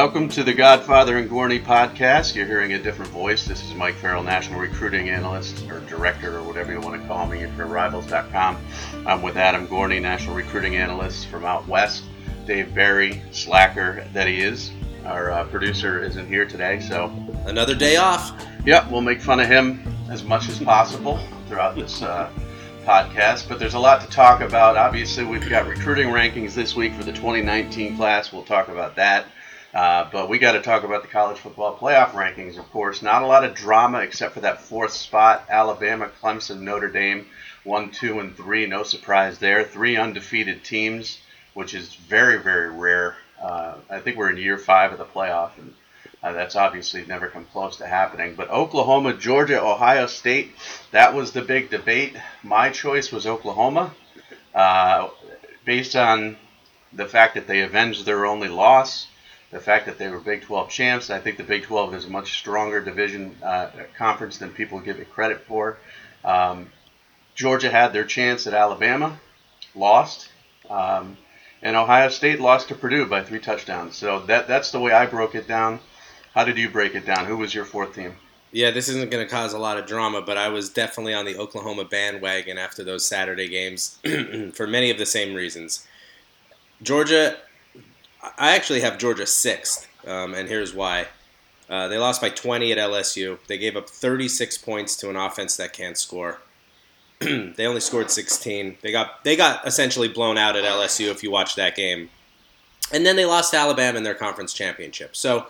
welcome to the Godfather and Gorney podcast. You're hearing a different voice. This is Mike Farrell, National Recruiting Analyst or Director or whatever you want to call me for Rivals.com. I'm with Adam Gorney, National Recruiting Analyst from out west. Dave Barry, slacker that he is, our uh, producer, isn't here today, so Another day off. Yep, we'll make fun of him as much as possible throughout this uh, podcast. But there's a lot to talk about. Obviously, we've got recruiting rankings this week for the 2019 class. We'll talk about that. Uh, but we got to talk about the college football playoff rankings, of course. Not a lot of drama except for that fourth spot Alabama, Clemson, Notre Dame, 1, 2, and 3. No surprise there. Three undefeated teams, which is very, very rare. Uh, I think we're in year five of the playoff, and uh, that's obviously never come close to happening. But Oklahoma, Georgia, Ohio State, that was the big debate. My choice was Oklahoma, uh, based on the fact that they avenged their only loss, the fact that they were Big 12 champs. I think the Big 12 is a much stronger division uh, conference than people give it credit for. Um, Georgia had their chance at Alabama, lost. Um, and Ohio State lost to Purdue by three touchdowns. So that that's the way I broke it down. How did you break it down? Who was your fourth team? Yeah, this isn't going to cause a lot of drama, but I was definitely on the Oklahoma bandwagon after those Saturday games for many of the same reasons. Georgia, I actually have Georgia sixth, um, and here's why. Uh, they lost by 20 at LSU. They gave up 36 points to an offense that can't score. they only scored 16. They got they got essentially blown out at LSU if you watch that game. And then they lost to Alabama in their conference championship. So,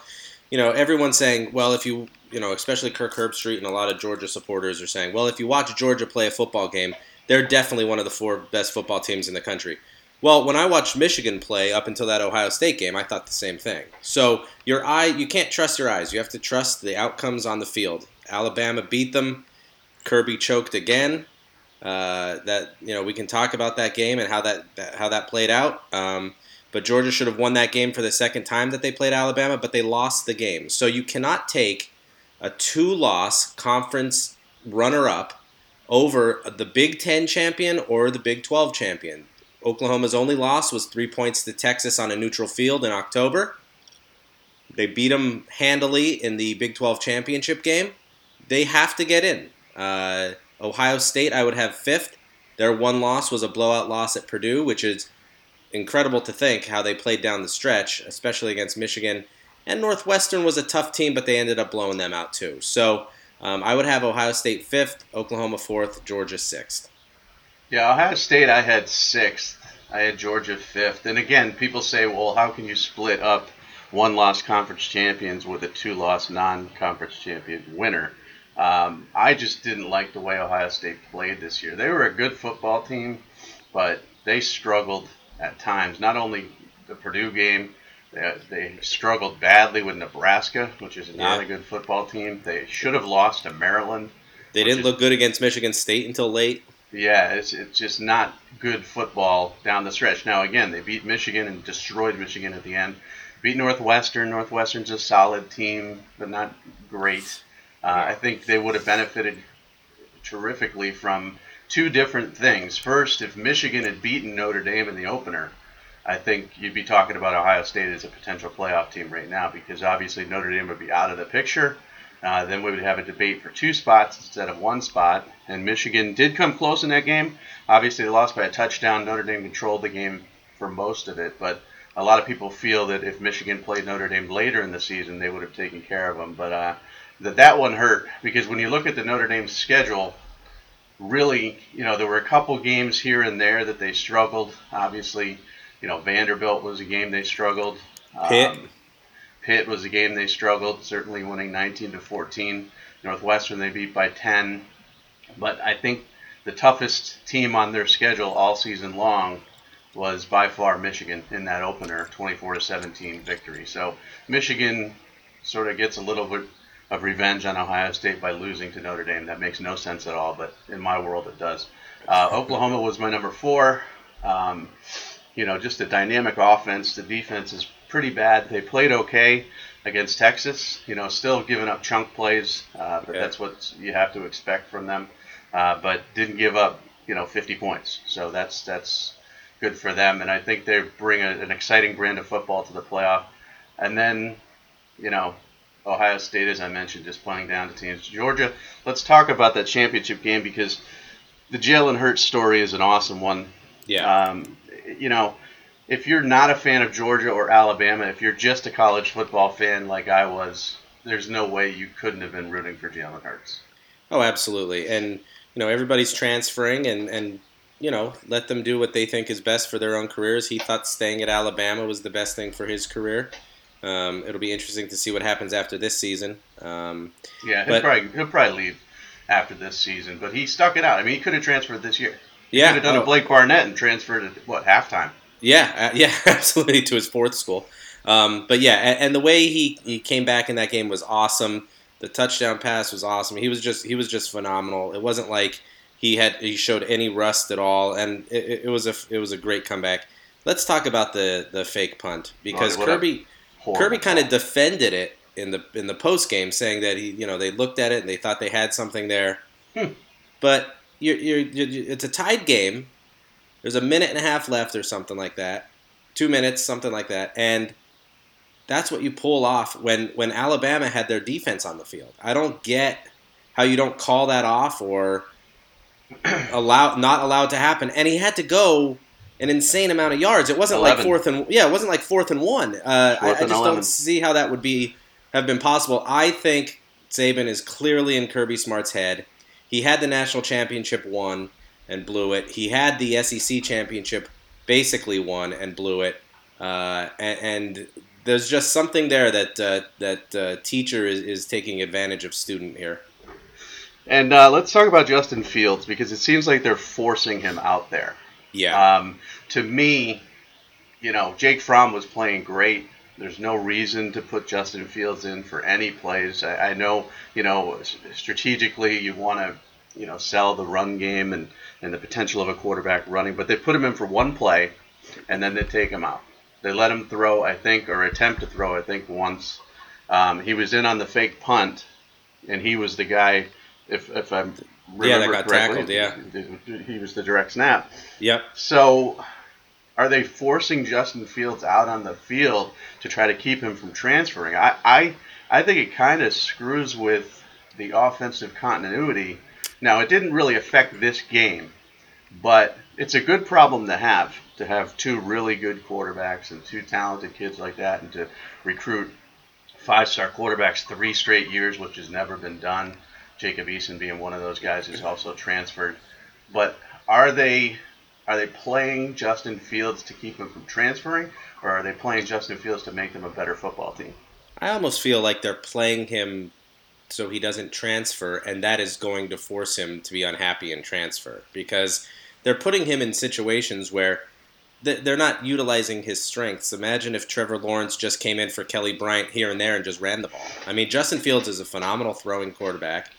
you know, everyone's saying, well, if you, you know, especially Kirk Herbstreit and a lot of Georgia supporters are saying, well, if you watch Georgia play a football game, they're definitely one of the four best football teams in the country. Well, when I watched Michigan play up until that Ohio State game, I thought the same thing. So your eye, you can't trust your eyes. You have to trust the outcomes on the field. Alabama beat them. Kirby choked again. Uh, that you know we can talk about that game and how that, that how that played out. Um, but Georgia should have won that game for the second time that they played Alabama, but they lost the game. So you cannot take a two-loss conference runner-up over the Big Ten champion or the Big 12 champion. Oklahoma's only loss was three points to Texas on a neutral field in October. They beat them handily in the Big 12 championship game. They have to get in. Uh, Ohio State, I would have fifth. Their one loss was a blowout loss at Purdue, which is incredible to think how they played down the stretch, especially against Michigan. And Northwestern was a tough team, but they ended up blowing them out too. So um, I would have Ohio State fifth, Oklahoma fourth, Georgia sixth. Yeah, Ohio State I had sixth. I had Georgia fifth. And again, people say, well, how can you split up one loss conference champions with a two loss non conference champion winner? Um, I just didn't like the way Ohio State played this year. They were a good football team, but they struggled at times. Not only the Purdue game, they, they struggled badly with Nebraska, which is not Yeah. a good football team. They should have lost to Maryland. They didn't is- look good against Michigan State until late. Yeah, it's, it's just not good football down the stretch. Now, again, they beat Michigan and destroyed Michigan at the end. Beat Northwestern. Northwestern's a solid team, but not great. Uh, I think they would have benefited terrifically from two different things. First, if Michigan had beaten Notre Dame in the opener, I think you'd be talking about Ohio State as a potential playoff team right now because obviously Notre Dame would be out of the picture. Uh, then we would have a debate for two spots instead of one spot. And Michigan did come close in that game. Obviously, they lost by a touchdown. Notre Dame controlled the game for most of it, but a lot of people feel that if Michigan played Notre Dame later in the season, they would have taken care of them. But uh, that that one hurt because when you look at the Notre Dame schedule, really, you know, there were a couple games here and there that they struggled. Obviously, you know, Vanderbilt was a game they struggled. Pitt. Um, Pitt was a game they struggled, certainly winning 19 to 14. Northwestern they beat by 10. But I think the toughest team on their schedule all season long was by far Michigan in that opener, 24 to 17 victory. So Michigan sort of gets a little bit of revenge on Ohio State by losing to Notre Dame. That makes no sense at all, but in my world it does. Uh, Oklahoma was my number four. Um, you know, just a dynamic offense. The defense is pretty bad. They played okay against Texas. You know, still giving up chunk plays, uh, but Yeah. that's what you have to expect from them. Uh, but didn't give up, you know, 50 points. So that's that's good for them. And I think they bring a, an exciting brand of football to the playoff. and then, you know, Ohio State, as I mentioned, just playing down to teams. Georgia, let's talk about that championship game because the Jalen Hurts story is an awesome one. Yeah. Um, you know, if you're not a fan of Georgia or Alabama, if you're just a college football fan like I was, there's no way you couldn't have been rooting for Jalen Hurts. Oh, absolutely. And you know, everybody's transferring, and and you know, let them do what they think is best for their own careers. He thought staying at Alabama was the best thing for his career. Um, it'll be interesting to see what happens after this season. Um, yeah, he'll, but, probably, he'll probably leave after this season, but he stuck it out. I mean, he could have transferred this year. He yeah, could have done oh. a Blake Barnett and transferred at what halftime. Yeah, uh, yeah, absolutely to his fourth school. Um, but yeah, and, and, the way he, he came back in that game was awesome. The touchdown pass was awesome. He was just he was just phenomenal. It wasn't like he had he showed any rust at all, and it, it was a it was a great comeback. Let's talk about the the fake punt because oh, Kirby Kirby kind of defended it in the in the post game, saying that he you know they looked at it and they thought they had something there, hmm. but you're, you're, you're, it's a tied game. There's a minute and a half left or something like that, two minutes, something like that, and that's what you pull off when when Alabama had their defense on the field. I don't get how you don't call that off or allow not allowed to happen. And he had to go an insane amount of yards. It wasn't 11. like fourth and yeah, it wasn't like fourth and one. Uh, fourth I, I, just 11. don't see how that would be have been possible. I think Saban is clearly in Kirby Smart's head. He had the national championship won and blew it. He had the SEC championship basically won and blew it. Uh, and, and, there's just something there that uh, that uh, teacher is, is taking advantage of student here. And uh, let's talk about Justin Fields because it seems like they're forcing him out there. Yeah. Um, to me, you know, Jake Fromm was playing great. There's no reason to put Justin Fields in for any plays. I, I know, you know, strategically you want to, you know, sell the run game and, and the potential of a quarterback running, but they put him in for one play and then they take him out. They let him throw, I think, or attempt to throw, I think, once. Um, he was in on the fake punt, and he was the guy. If if I'm yeah, that got tackled. Yeah, he was the direct snap. Yep. So, are they forcing Justin Fields out on the field to try to keep him from transferring? I I, I think it kind of screws with the offensive continuity. Now, it didn't really affect this game, but it's a good problem to have to have two really good quarterbacks and two talented kids like that, and to recruit five-star quarterbacks three straight years, which has never been done. Jacob Eason being one of those guys who's also transferred. But are they are they playing Justin Fields to keep him from transferring, or are they playing Justin Fields to make them a better football team? I almost feel like they're playing him so he doesn't transfer, and that is going to force him to be unhappy and transfer because they're putting him in situations where they're not utilizing his strengths. Imagine if Trevor Lawrence just came in for Kelly Bryant here and there and just ran the ball. I mean, Justin Fields is a phenomenal throwing quarterback.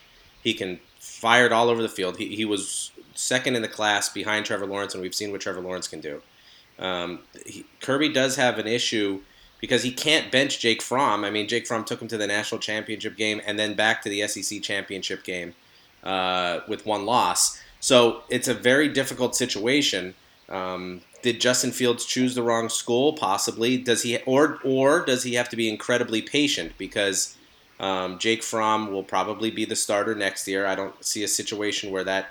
He can fire it all over the field. He, he was second in the class behind Trevor Lawrence, and we've seen what Trevor Lawrence can do. Um, he, Kirby does have an issue because he can't bench Jake Fromm. I mean, Jake Fromm took him to the national championship game and then back to the SEC championship game uh, with one loss. So it's a very difficult situation. Um, did Justin Fields choose the wrong school? Possibly. Does he or or does he have to be incredibly patient because um, Jake Fromm will probably be the starter next year. I don't see a situation where that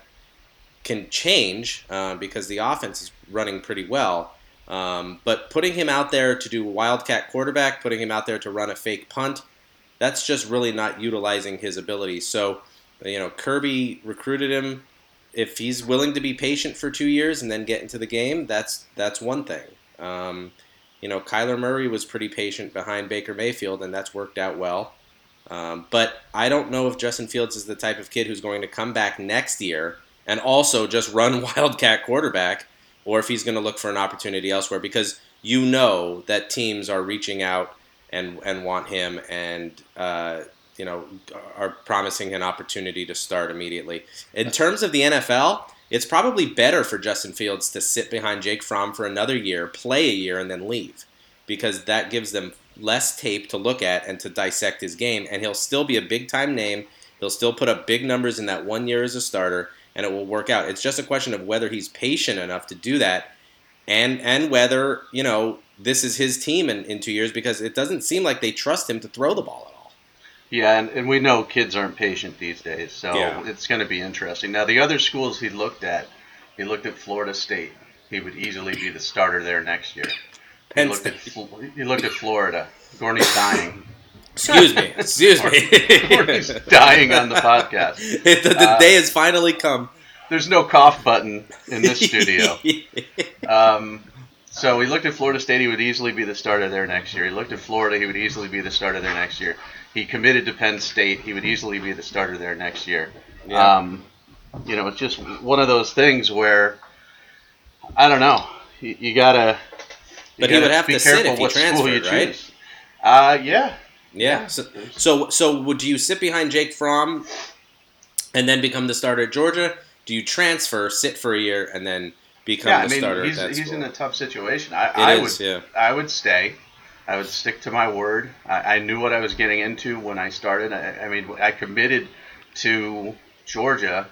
can change uh, because the offense is running pretty well. Um, but putting him out there to do wildcat quarterback, putting him out there to run a fake punt, that's just really not utilizing his abilities. So, you know, Kirby recruited him if he's willing to be patient for two years and then get into the game, that's that's one thing. Um, you know, Kyler Murray was pretty patient behind Baker Mayfield, and that's worked out well. Um, but I don't know if Justin Fields is the type of kid who's going to come back next year and also just run wildcat quarterback, or if he's going to look for an opportunity elsewhere because you know that teams are reaching out and and want him, and uh, you know, are promising an opportunity to start immediately. In terms of the NFL, it's probably better for Justin Fields to sit behind Jake Fromm for another year, play a year, and then leave because that gives them less tape to look at and to dissect his game. And he'll still be a big time name. He'll still put up big numbers in that one year as a starter, and it will work out. It's just a question of whether he's patient enough to do that. and and whether you know this is his team in, in two years because it doesn't seem like they trust him to throw the ball at all. Yeah, and, and we know kids aren't patient these days, so Yeah. it's going to be interesting. Now, the other schools he looked at, he looked at Florida State. He would easily be the starter there next year. He looked at he looked at Florida. Gorney's dying. Excuse me, excuse Gorney's me. dying on the podcast. the the Uh, day has finally come. There's no cough button in this studio. Um, so he looked at Florida State. He would easily be the starter there next year. He looked at Florida. He would easily be the starter there next year. He committed to Penn State. He would easily be the starter there next year. Yeah. Um, you know, it's just one of those things where I don't know. You, you gotta. you But he would gotta have be to sit careful if he what school you transferred, right? choose. Uh, yeah. Yeah. So, so, so would you sit behind Jake Fromm and then become the starter at Georgia? Do you transfer, sit for a year, and then become Yeah, I mean, starter he's, at he's in a tough situation. I, I is, would, yeah. I would stay. I would stick to my word. I, I knew what I was getting into when I started. I, I mean, I committed to Georgia.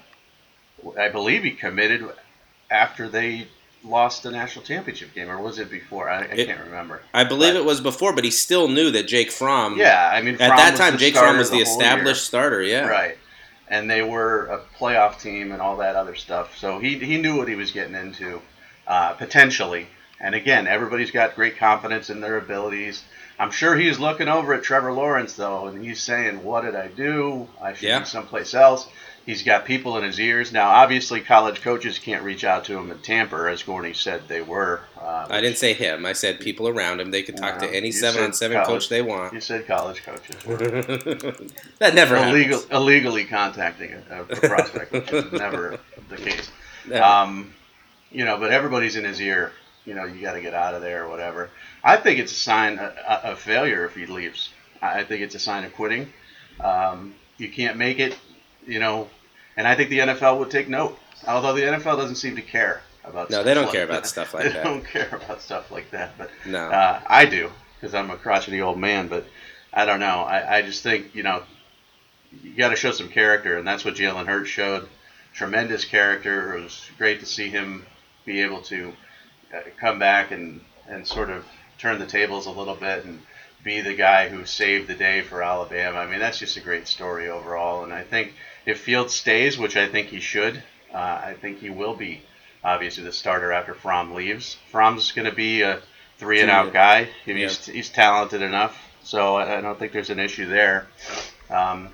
I believe he committed after they lost the national championship game, or was it before? I, I It- can't remember. I believe but- it was before, but he still knew that Jake Fromm. Yeah, I mean, At that time, Jake Fromm was the year. established starter. Yeah. Right. And they were a playoff team and all that other stuff. So he, he knew what he was getting into, uh, potentially. And again, everybody's got great confidence in their abilities. I'm sure he's looking over at Trevor Lawrence, though, and he's saying, What did I do? I should Yeah. be someplace else. He's got people in his ears. Now, obviously, college coaches can't reach out to him and tamper, as Gorney said they were. Uh, I didn't say him. I said people around him. They could talk to any seven on seven coach they want. You said college coaches. that never Illegal, happens. illegally contacting a, a prospect, which is never the case. Never. Um, you know, but everybody's in his ear. You know, you got to get out of there or whatever. I think it's a sign of, of failure if he leaves. I think it's a sign of quitting. Um, you can't make it, you know, and I think the NFL would take note. Although the NFL doesn't seem to care about. No, stuff they don't like care about that. stuff like they that. don't care about stuff like that. But no. uh, I do because I'm a crotchety old man. But I don't know. I, I just think you know you got to show some character, and that's what Jalen Hurts showed. Tremendous character. It was great to see him be able to uh, come back and and sort of turn the tables a little bit and be the guy who saved the day for Alabama. I mean, that's just a great story overall. And I think if Fields stays, which I think he should, uh, I think he will be obviously the starter after Fromm leaves. Fromm's going to be a three and out guy. He's, he's talented enough, so I I don't think there's an issue there. Um,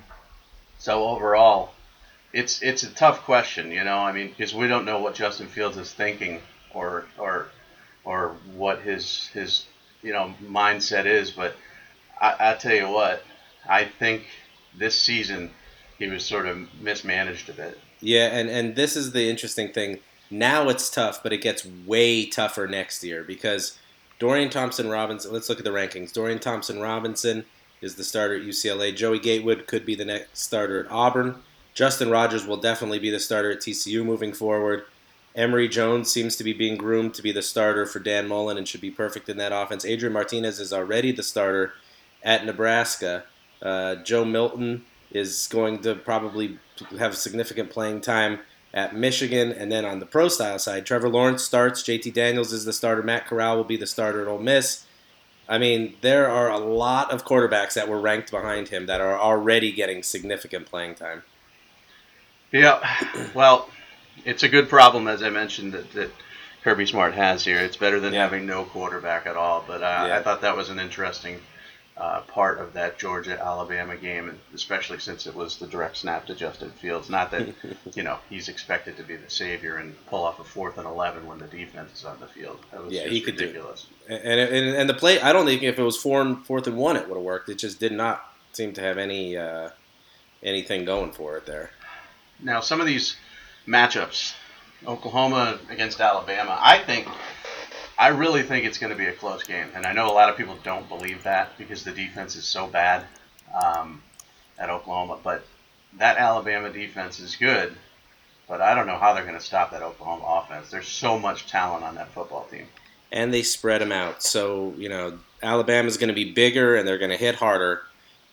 so overall, it's it's a tough question, you know. I mean, because we don't know what Justin Fields is thinking or or or what his his you know mindset is. But I, I tell you what, I think this season he was sort of mismanaged a bit. Yeah, and, and this is the interesting thing. Now it's tough, but it gets way tougher next year because Dorian Thompson Robinson, let's look at the rankings. Dorian Thompson Robinson is the starter at UCLA. Joey Gatewood could be the next starter at Auburn. Justin Rogers will definitely be the starter at TCU moving forward. Emory Jones seems to be being groomed to be the starter for Dan Mullen and should be perfect in that offense. Adrian Martinez is already the starter at Nebraska. Uh, Joe Milton is going to probably have significant playing time at Michigan. And then on the pro style side, Trevor Lawrence starts. JT Daniels is the starter. Matt Corral will be the starter at Ole Miss. I mean, there are a lot of quarterbacks that were ranked behind him that are already getting significant playing time. Yeah, well, it's a good problem, as I mentioned, that, that Kirby Smart has here. It's better than Yeah. having no quarterback at all. But uh, Yeah. I thought that was an interesting uh, part of that Georgia Alabama game, and especially since it was the direct snap to Justin Fields. Not that you know he's expected to be the savior and pull off a fourth and eleven when the defense is on the field. That was Yeah, he could do it. ridiculous. And, and and the play, I don't think if it was four and fourth and one, it would have worked. It just did not seem to have any uh, anything going for it there. Now, some of these matchups, Oklahoma against Alabama, I think, I really think it's going to be a close game. And I know a lot of people don't believe that because the defense is so bad um, at Oklahoma. But that Alabama defense is good. But I don't know how they're going to stop that Oklahoma offense. There's so much talent on that football team. and they spread them out. So you know Alabama's going to be bigger and they're going to hit harder,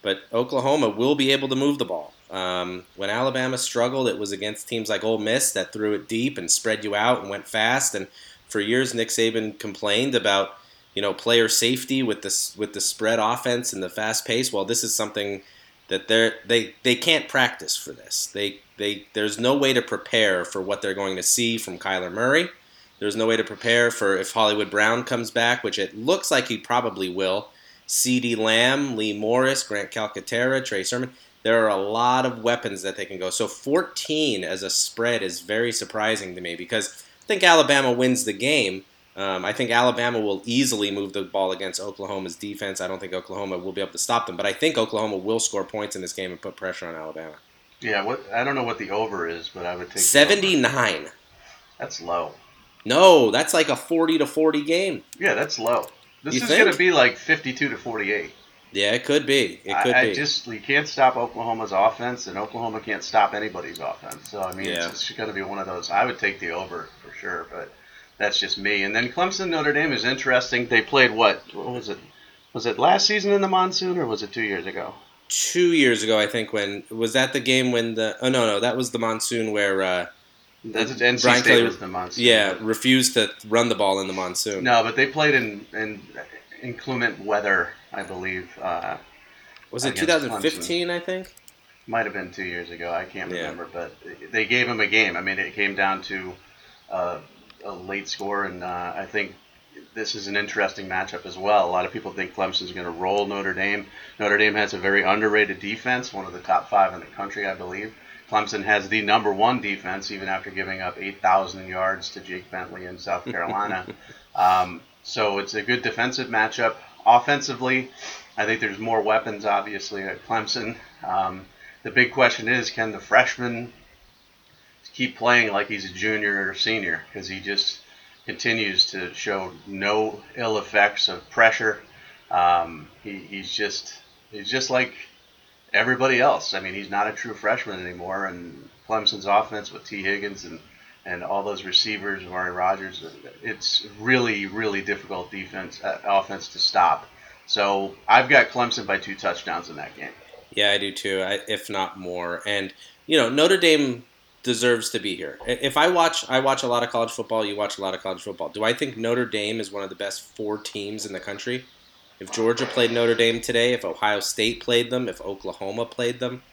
but Oklahoma will be able to move the ball. Um, when Alabama struggled, it was against teams like Ole Miss that threw it deep and spread you out and went fast. And for years Nick Saban complained about you know player safety with this with the spread offense and the fast pace. Well, this is something that they're they they can't practice for this. They they there's no way to prepare for what they're going to see from Kyler Murray. There's no way to prepare for if Hollywood Brown comes back, which it looks like he probably will. CeeDee Lamb, Lee Morris, Grant Calcaterra, Trey Sermon. There are a lot of weapons that they can go. So 14 as a spread is very surprising to me because think Alabama wins the game. Um, I think Alabama will easily move the ball against Oklahoma's defense. I don't think Oklahoma will be able to stop them, but I think Oklahoma will score points in this game and put pressure on Alabama. Yeah, what I don't know what the over is, but I would take 79. That's low. No, that's like a 40 to 40 game. Yeah, that's low. This You is going to be like 52 to 48. Yeah, it could be. It could I, be. I just you can't stop Oklahoma's offense, and Oklahoma can't stop anybody's offense. So I mean, Yeah. it's just going to be one of those. I would take the over sure, but that's just me. And then Clemson Notre Dame is interesting. They played what? What was it? Was it last season in the monsoon, or was it two years ago? Two years ago, I think when was that the game when the oh no no that was the monsoon where uh, That's NC Brian State Kelly- was the monsoon. yeah refused to run the ball in the monsoon. No, but they played in in inclement weather, I believe. Uh, was it against 2015? I think. might have been two years ago. I can't Yeah. remember, but they gave him a game. I mean, it came down to uh, a late score, and uh, I think this is an interesting matchup as well. A lot of people think Clemson's going to roll Notre Dame. Notre Dame has a very underrated defense, one of the top five in the country, I believe. Clemson has the number one defense, even after giving up 8,000 yards to Jake Bentley in South Carolina. um, so it's a good defensive matchup. Offensively, I think there's more weapons, obviously, at Clemson. Um, the big question is, can the freshman keep playing like he's a junior or senior? Because he just continues to show no ill effects of pressure. Um, he, he's just he's just like everybody else. I mean, he's not a true freshman anymore. And Clemson's offense with Tee Higgins and and all those receivers, Amari Rodgers, it's really really difficult defense uh, offense to stop. So I've got Clemson by two touchdowns in that game. Yeah, I do too. If not more, and you know Notre Dame deserves to be here. If I watch, I watch a lot of college football. You watch a lot of college football. Do I think Notre Dame is one of the best four teams in the country? If Georgia played Notre Dame today, if Ohio State played them, if Oklahoma played them,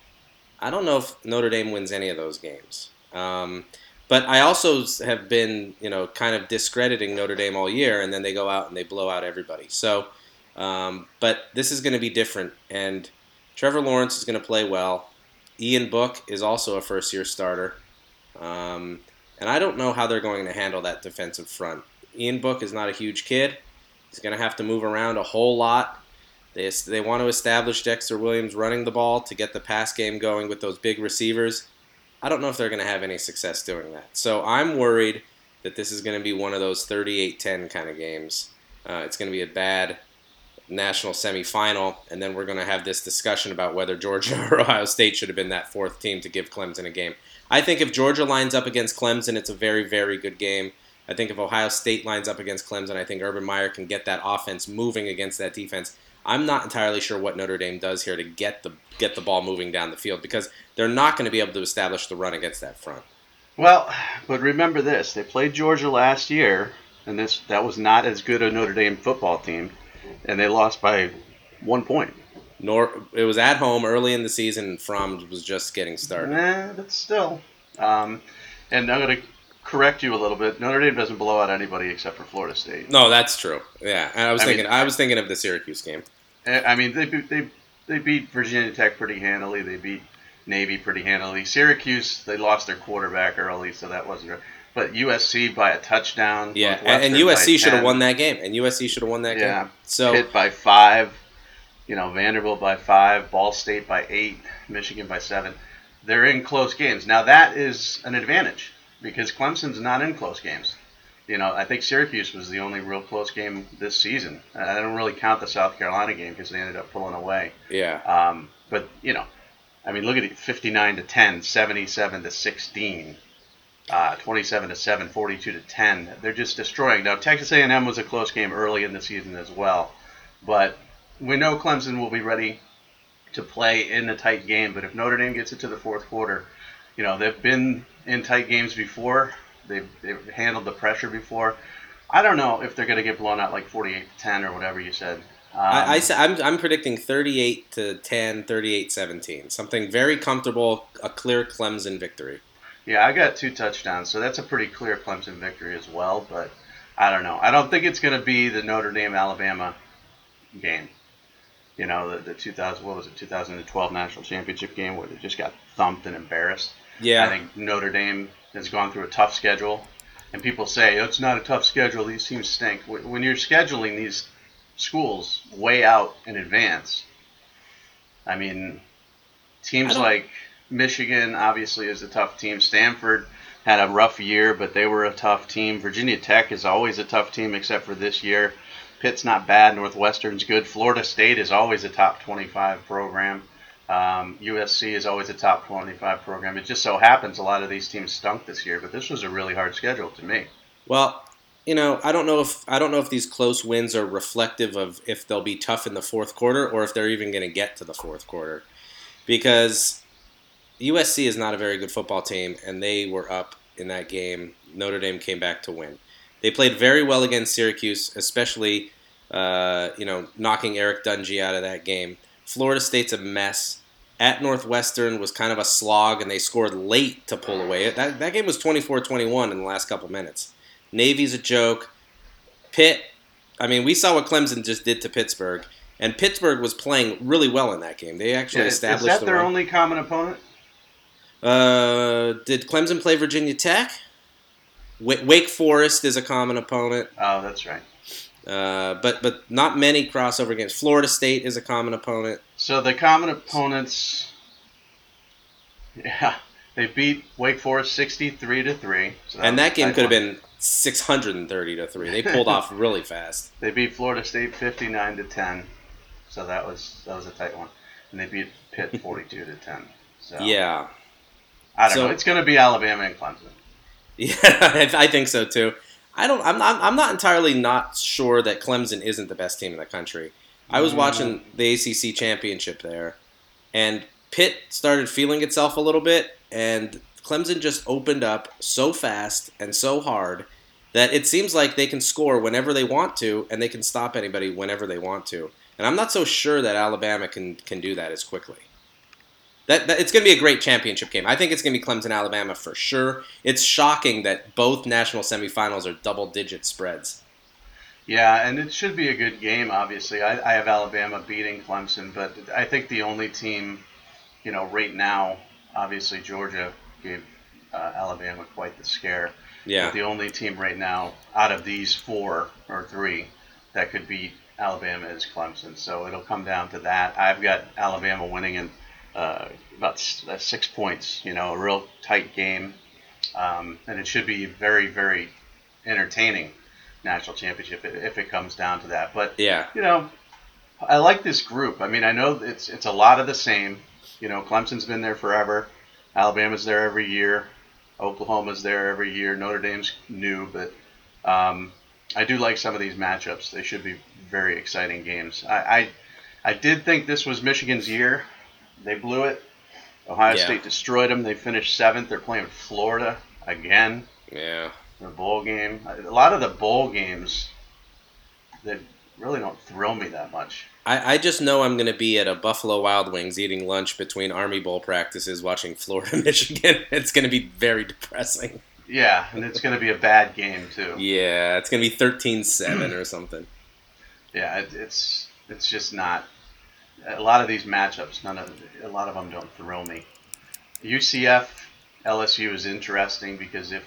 I don't know if Notre Dame wins any of those games. Um, but I also have been, you know, kind of discrediting Notre Dame all year, and then they go out and they blow out everybody. So, um, but this is going to be different, and Trevor Lawrence is going to play well. Ian Book is also a first-year starter, um, and I don't know how they're going to handle that defensive front. Ian Book is not a huge kid. He's going to have to move around a whole lot. They, they want to establish Dexter Williams running the ball to get the pass game going with those big receivers. I don't know if they're going to have any success doing that. So I'm worried that this is going to be one of those 38-10 kind of games. Uh, it's going to be a bad national semifinal, and then we're going to have this discussion about whether Georgia or Ohio State should have been that fourth team to give Clemson a game. I think if Georgia lines up against Clemson, it's a very, very good game. I think if Ohio State lines up against Clemson, I think Urban Meyer can get that offense moving against that defense. I'm not entirely sure what Notre Dame does here to get the get the ball moving down the field because they're not going to be able to establish the run against that front. Well, but remember this: they played Georgia last year, and this that was not as good a Notre Dame football team, and they lost by one point. Nor it was at home early in the season, and Fromm was just getting started. Nah, but still. Um, and I'm going to correct you a little bit. Notre Dame doesn't blow out anybody except for Florida State. No, that's true. Yeah, and I was I thinking mean- I was thinking of the Syracuse game. I mean, they they they beat Virginia Tech pretty handily. They beat Navy pretty handily. Syracuse, they lost their quarterback early, so that wasn't. But USC by a touchdown. Yeah, and, and USC should have won that game, and USC should have won that Yeah. game. So Pitt by five, you know, Vanderbilt by five, Ball State by eight, Michigan by seven. They're in close games. Now that is an advantage because Clemson's not in close games. You know, I think Syracuse was the only real close game this season. I don't really count the South Carolina game because they ended up pulling away. yeah, Um, but you know, I mean, look at it: 59 to 10, 77 to 16, uh, 27 to 7, 42 to 10. They're just destroying. Now, Texas A&M was a close game early in the season as well, but we know Clemson will be ready to play in a tight game. But if Notre Dame gets it to the fourth quarter, you know they've been in tight games before. They've, they've handled the pressure before. I don't know if they're going to get blown out like 48 to 10 or whatever you said. Um, I, I, I'm, I'm predicting 38 to 10, 38 17. Something very comfortable, a clear Clemson victory. Yeah, I got two touchdowns, so that's a pretty clear Clemson victory as well. But I don't know. I don't think it's going to be the Notre Dame Alabama game. You know, the, the 2000 what was it 2012 national championship game where they just got thumped and embarrassed. Yeah. I think Notre Dame has gone through a tough schedule, and people say oh, it's not a tough schedule. These teams stink. When you're scheduling these schools way out in advance, I mean, teams don't- like Michigan obviously is a tough team. Stanford had a rough year, but they were a tough team. Virginia Tech is always a tough team, except for this year. Pitt's not bad. Northwestern's good. Florida State is always a top 25 program. Um, USC is always a top 25 program. It just so happens a lot of these teams stunk this year, but this was a really hard schedule to me. Well, you know, I don't know if I don't know if these close wins are reflective of if they'll be tough in the fourth quarter or if they're even going to get to the fourth quarter, because USC is not a very good football team, and they were up in that game. Notre Dame came back to win. They played very well against Syracuse, especially uh, you know knocking Eric Dungey out of that game. Florida State's a mess. At Northwestern was kind of a slog, and they scored late to pull away. That, that game was 24-21 in the last couple minutes. Navy's a joke. Pitt, I mean, we saw what Clemson just did to Pittsburgh, and Pittsburgh was playing really well in that game. They actually is, is established that the their run. only common opponent? Uh, did Clemson play Virginia Tech? Wa- Wake Forest is a common opponent, Oh, that's right. uh, but but not many crossover games. Florida State is a common opponent. So the common opponents, yeah, they beat Wake Forest 63 to three. And that game could have been 630 to 3. They pulled off really fast. They beat Florida State 59 to 10. So that was that was a tight one. And they beat Pitt 42 to 10. So Yeah. I don't So- know. It's going to be Alabama and Clemson. Yeah, I I think so too. I don't. I'm not. I'm not entirely not sure that Clemson isn't the best team in the country. I was Mm. watching the ACC championship there, and Pitt started feeling itself a little bit, and Clemson just opened up so fast and so hard that it seems like they can score whenever they want to, and they can stop anybody whenever they want to. And I'm not so sure that Alabama can can do that as quickly. That, that it's going to be a great championship game. I think it's going to be Clemson Alabama for sure. It's shocking that both national semifinals are double digit spreads. Yeah, and it should be a good game. Obviously, I, I have Alabama beating Clemson, but I think the only team, you know, right now, obviously Georgia gave uh, Alabama quite the scare. Yeah. But the only team right now out of these four or three that could beat Alabama is Clemson. So it'll come down to that. I've got Alabama winning in uh, about six points. You know, a real tight game, um, and it should be very, very entertaining national championship if- if it comes down to that. But Yeah. you know, I like this group. I mean, I know it's it's a lot of the same. You know, Clemson's been there forever. Alabama's there every year. Oklahoma's there every year. Notre Dame's new, but um, I do like some of these matchups. They should be very exciting games. I, I I did think this was Michigan's year. They blew it. Ohio Yeah. State destroyed them. They finished seventh. They're playing Florida again. Yeah. The bowl game. A lot of the bowl games that really don't thrill me that much. I, I just know I'm going to be at a Buffalo Wild Wings eating lunch between Army Bowl practices watching Florida, Michigan. It's going to be very depressing. Yeah, and it's going to be a bad game too. Yeah. It's going to be 13 7 or something. Yeah, it, it's it's just not. A lot of these matchups, none of a lot of them don't thrill me. UCF LSU is interesting because if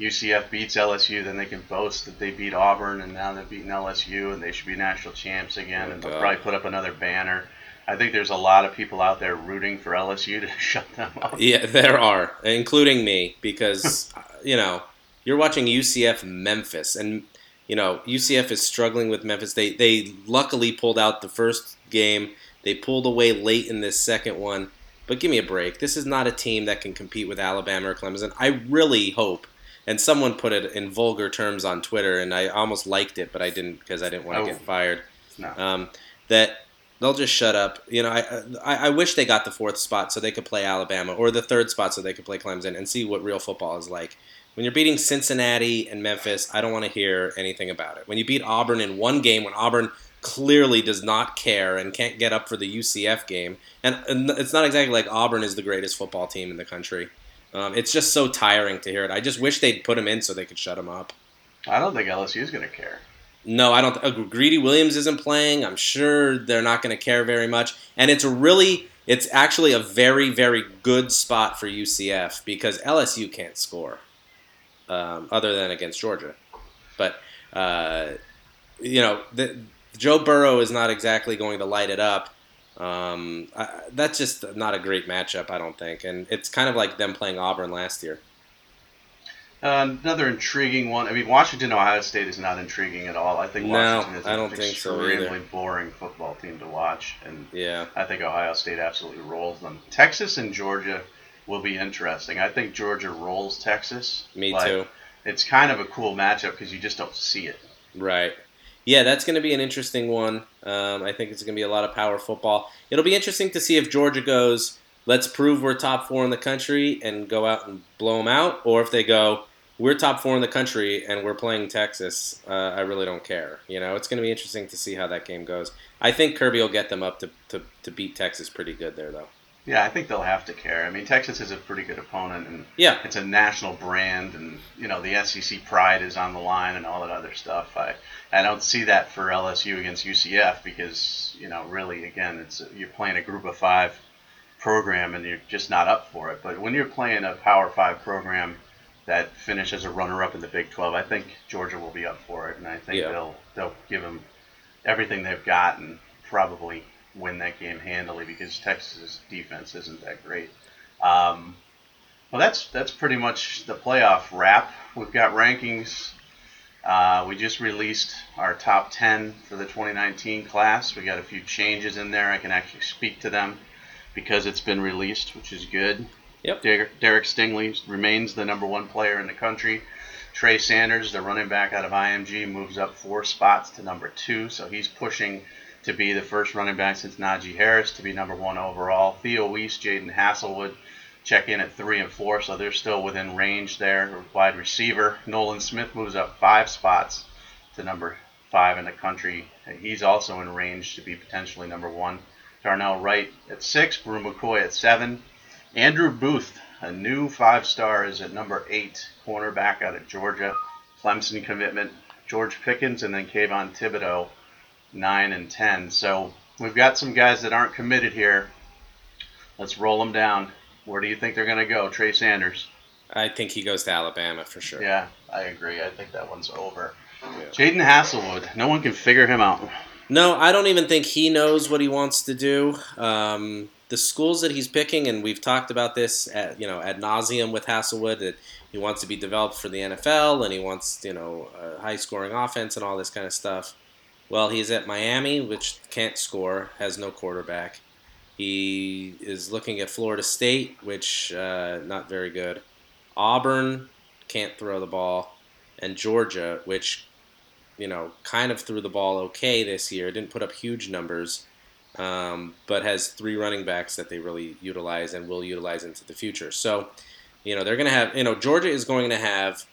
UCF beats LSU, then they can boast that they beat Auburn and now they've beaten LSU and they should be national champs again, Oh, and they'll probably put up another banner. I think there's a lot of people out there rooting for LSU to shut them up. Yeah, there are, including me, because you know you're watching UCF Memphis, and you know UCF is struggling with Memphis. They they luckily pulled out the first game. They pulled away late in this second one, but give me a break. This is not a team that can compete with Alabama or Clemson. I really hope. And someone put it in vulgar terms on Twitter, and I almost liked it, but I didn't because I didn't want to Oh. get fired No. um, that they'll just shut up. You know, I, I I wish they got the fourth spot so they could play Alabama or the third spot so they could play Clemson and see what real football is like. When you're beating Cincinnati and Memphis, I don't want to hear anything about it. When you beat Auburn in one game, when Auburn clearly does not care and can't get up for the UCF game, and, and it's not exactly like Auburn is the greatest football team in the country. Um, it's just so tiring to hear it. I just wish they'd put him in so they could shut him up. I don't think LSU is going to care. No, I don't. Uh, Greedy Williams isn't playing. I'm sure they're not going to care very much. And it's really, it's actually a very, very good spot for UCF because LSU can't score, um, other than against Georgia. But uh, you know, the, Joe Burrow is not exactly going to light it up. Um, I, that's just not a great matchup, I don't think. And it's kind of like them playing Auburn last year. Uh, another intriguing one. I mean, Washington Ohio State is not intriguing at all. I think Washington no, is I don't an think so extremely boring football team to watch, and Yeah. I think Ohio State absolutely rolls them. Texas and Georgia will be interesting. I think Georgia rolls Texas. Me but too. It's kind of a cool matchup because you just don't see it. Right. Yeah, that's going to be an interesting one. Um, I think it's going to be a lot of power football. It'll be interesting to see if Georgia goes, let's prove we're top four in the country and go out and blow them out, or if they go, we're top four in the country and we're playing Texas. Uh, I really don't care. You know, it's going to be interesting to see how that game goes. I think Kirby will get them up to, to, to beat Texas pretty good there, though. Yeah, I think they'll have to care. I mean, Texas is a pretty good opponent, and Yeah. it's a national brand, and you know the SEC pride is on the line and all that other stuff. I I don't see that for LSU against UCF because you know really again it's you're playing a group of five program and you're just not up for it. But when you're playing a Power Five program that finishes a runner up in the Big 12, I think Georgia will be up for it, and I think Yeah. they'll they'll give them everything they've got and probably win that game handily because Texas's defense isn't that great. Um, well, that's that's pretty much the playoff wrap. We've got rankings. Uh, we just released our top 10 for the 2019 class. We got a few changes in there. I can actually speak to them because it's been released, which is good. Yep. Derek, Derek Stingley remains the number one player in the country. Trey Sanders, the running back out of IMG, moves up four spots to number two, so he's pushing to be the first running back since Najee Harris to be number one overall. Theo Wease, Jadon Haselwood check in at three and four, so they're still within range there. Wide receiver Nolan Smith moves up five spots to number five in the country. He's also in range to be potentially number one. Darnell Wright at six, Bru McCoy at seven. Andrew Booth, a new five star, is at number eight, cornerback out of Georgia. Clemson commitment, George Pickens, and then Kayvon Thibodeaux, nine and ten. So we've got some guys that aren't committed here. Let's roll them down. Where do you think they're going to go? Trey Sanders. I think he goes to Alabama for sure. Yeah, I agree. I think that one's over. Yeah. Jadon Haselwood, no one can figure him out. No, I don't even think he knows what he wants to do. Um, the schools that he's picking, and we've talked about this, at, you know, ad nauseum with Haselwood, that he wants to be developed for the NFL and he wants, you know, a high-scoring offense and all this kind of stuff. Well, he's at Miami, which can't score, has no quarterback. He is looking at Florida State, which uh, not very good. Auburn can't throw the ball, and Georgia, which you know, kind of threw the ball okay this year. Didn't put up huge numbers, um, but has three running backs that they really utilize and will utilize into the future. So, you know, they're going to have, you know, Georgia is going to have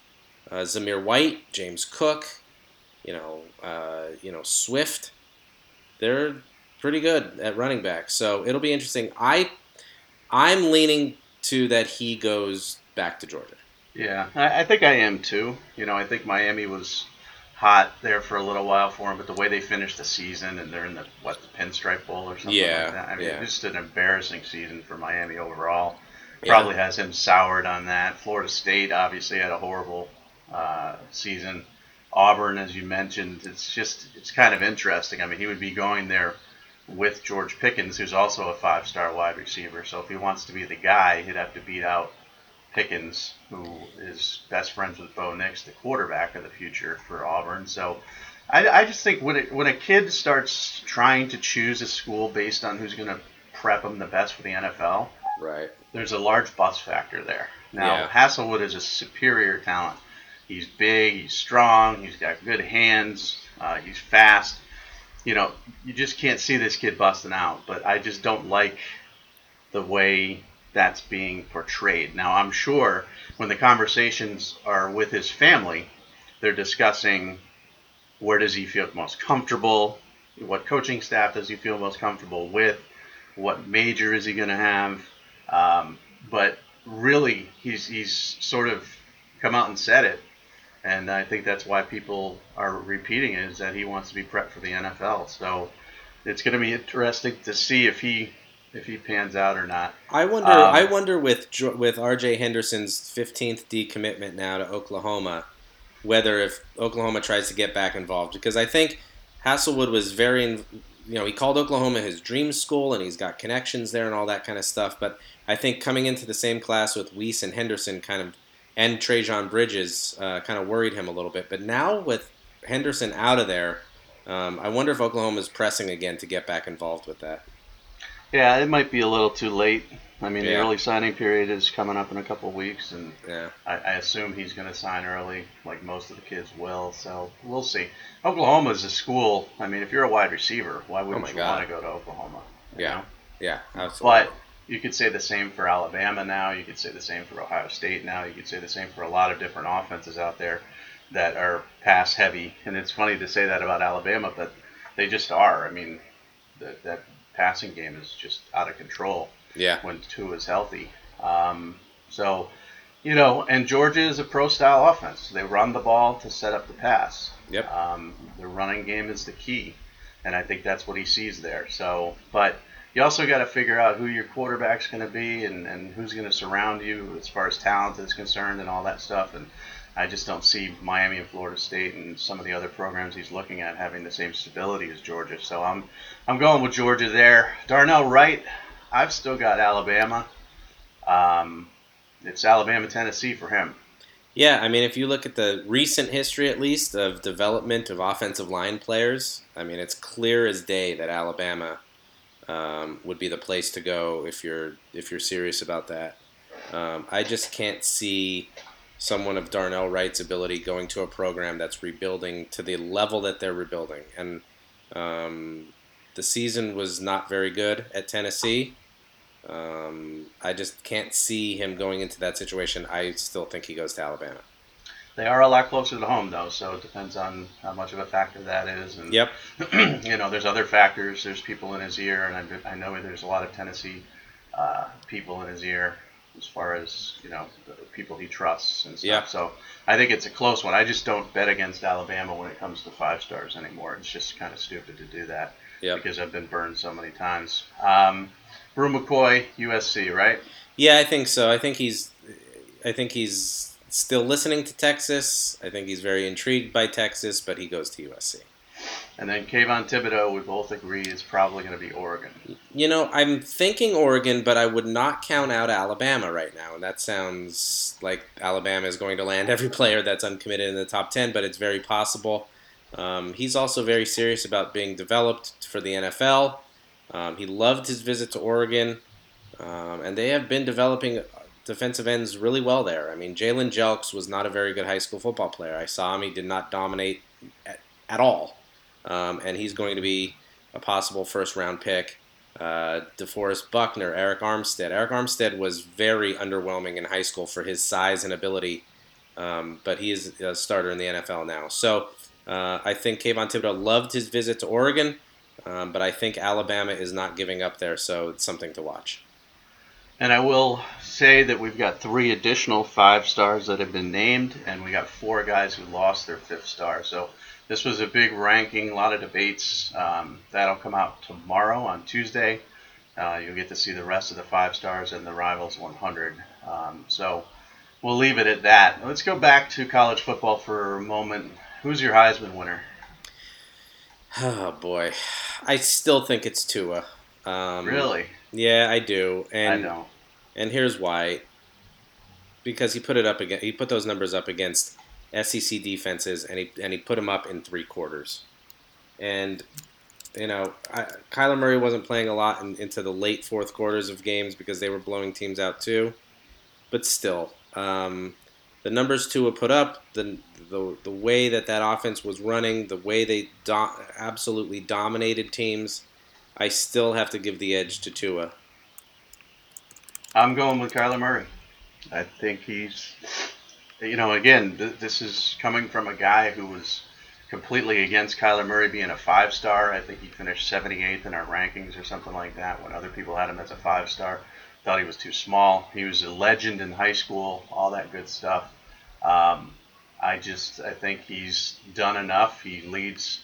uh, Zamir White, James Cook, you know, uh, you know, Swift. They're pretty good at running back. So it'll be interesting. I, I'm leaning to that he goes back to Georgia. Yeah, I, I think I am too. You know, I think Miami was hot there for a little while for him, but the way they finished the season and they're in the what the Pinstripe Bowl or something Yeah, like that. I mean, yeah. just an embarrassing season for Miami overall. Yeah. Probably has him soured on that. Florida State obviously had a horrible uh, season. Auburn, as you mentioned, it's just it's kind of interesting. I mean, he would be going there with George Pickens, who's also a five-star wide receiver. So if he wants to be the guy, he'd have to beat out Pickens, who is best friends with Bo Nix, the quarterback of the future for Auburn. So I, I just think when it, when a kid starts trying to choose a school based on who's going to prep him the best for the NFL, Right. there's a large bust factor there. Now Yeah. Haselwood is a superior talent. He's big, he's strong, he's got good hands, uh, he's fast. You know, you just can't see this kid busting out. But I just don't like the way that's being portrayed. Now, I'm sure when the conversations are with his family, they're discussing where does he feel most comfortable, what coaching staff does he feel most comfortable with, what major is he going to have. Um, but really, he's he's sort of come out and said it, and I think that's why people are repeating it is that he wants to be prepped for the NFL. So it's going to be interesting to see if he if he pans out or not. I wonder. Um, I wonder with with R.J. Henderson's 15th decommitment now to Oklahoma, whether if Oklahoma tries to get back involved because I think Haselwood was very. You know, he called Oklahoma his dream school, and he's got connections there and all that kind of stuff. But I think coming into the same class with Wease and Henderson, kind of, and Trejan Bridges, uh, kind of worried him a little bit. But now with Henderson out of there, um, I wonder if Oklahoma is pressing again to get back involved with that. Yeah, it might be a little too late. I mean, yeah. the early signing period is coming up in a couple of weeks, and yeah. I, I assume he's going to sign early, like most of the kids will. So we'll see. Oklahoma is a school. I mean, if you're a wide receiver, why wouldn't oh you want to go to Oklahoma? Yeah, know? yeah, absolutely. But you could say the same for Alabama now. You could say the same for Ohio State now. You could say the same for a lot of different offenses out there that are pass heavy. And it's funny to say that about Alabama, but they just are. I mean, the, that passing game is just out of control. Yeah. When two is healthy. Um, so, you know, and Georgia is a pro style offense. They run the ball to set up the pass. Yep. Um, the running game is the key, and I think that's what he sees there. So, but you also got to figure out who your quarterback's going to be and, and who's going to surround you as far as talent is concerned and all that stuff. And I just don't see Miami and Florida State and some of the other programs he's looking at having the same stability as Georgia. So I'm I'm going with Georgia there. Darnell Wright, I've still got Alabama. Um, it's Alabama Tennessee for him. Yeah, I mean, if you look at the recent history, at least, of development of offensive line players, I mean, it's clear as day that Alabama um, would be the place to go if you're if you're serious about that. Um, I just can't see someone of Darnell Wright's ability going to a program that's rebuilding to the level that they're rebuilding. And um, the season was not very good at Tennessee. Um, I just can't see him going into that situation. I still think he goes to Alabama. They are a lot closer to home, though, so it depends on how much of a factor that is. And yep. you know, there's other factors. There's people in his ear, and I, I know there's a lot of Tennessee uh, people in his ear as far as you know the people he trusts and stuff. Yeah. So I think it's a close one. I just don't bet against Alabama when it comes to five stars anymore. It's just kind of stupid to do that yep. because I've been burned so many times. Um, Bru McCoy, USC, right? Yeah, I think so. I think he's, I think he's still listening to Texas. I think he's very intrigued by Texas, but he goes to USC. And then Kayvon Thibodeaux, we both agree, is probably going to be Oregon. You know, I'm thinking Oregon, but I would not count out Alabama right now. And that sounds like Alabama is going to land every player that's uncommitted in the top 10, but it's very possible. Um, he's also very serious about being developed for the NFL. Um, he loved his visit to Oregon, um, and they have been developing defensive ends really well there. I mean, Jalen Jelks was not a very good high school football player. I saw him; he did not dominate at, at all um, and he's going to be a possible first round pick. Uh, DeForest Buckner, Arik Armstead. Arik Armstead was very underwhelming in high school for his size and ability, um, but he is a starter in the NFL now. So uh, I think Kayvon Thibodeaux loved his visit to Oregon, um, but I think Alabama is not giving up there, so it's something to watch. And I will say that we've got three additional five stars that have been named, and we got four guys who lost their fifth star. So this was a big ranking, a lot of debates. Um, that'll come out tomorrow on Tuesday. Uh, you'll get to see the rest of the five stars and the Rivals 100. Um, so we'll leave it at that. Let's go back to college football for a moment. Who's your Heisman winner? Oh boy, I still think it's Tua. Um, really? Yeah, I do. And I don't. And here's why. Because he put it up again. He put those numbers up against SEC defenses, and he and he put them up in three quarters. And you know, I, Kyler Murray wasn't playing a lot in, into the late fourth quarters of games because they were blowing teams out too. But still, um, the numbers Tua put up, the, the the way that that offense was running, the way they do- absolutely dominated teams, I still have to give the edge to Tua. I'm going with Kyler Murray. I think he's, you know, again, th- this is coming from a guy who was completely against Kyler Murray being a five star. I think he finished 78th in our rankings or something like that when other people had him as a five star. Thought he was too small. He was a legend in high school, all that good stuff. Um, I just I think he's done enough. He leads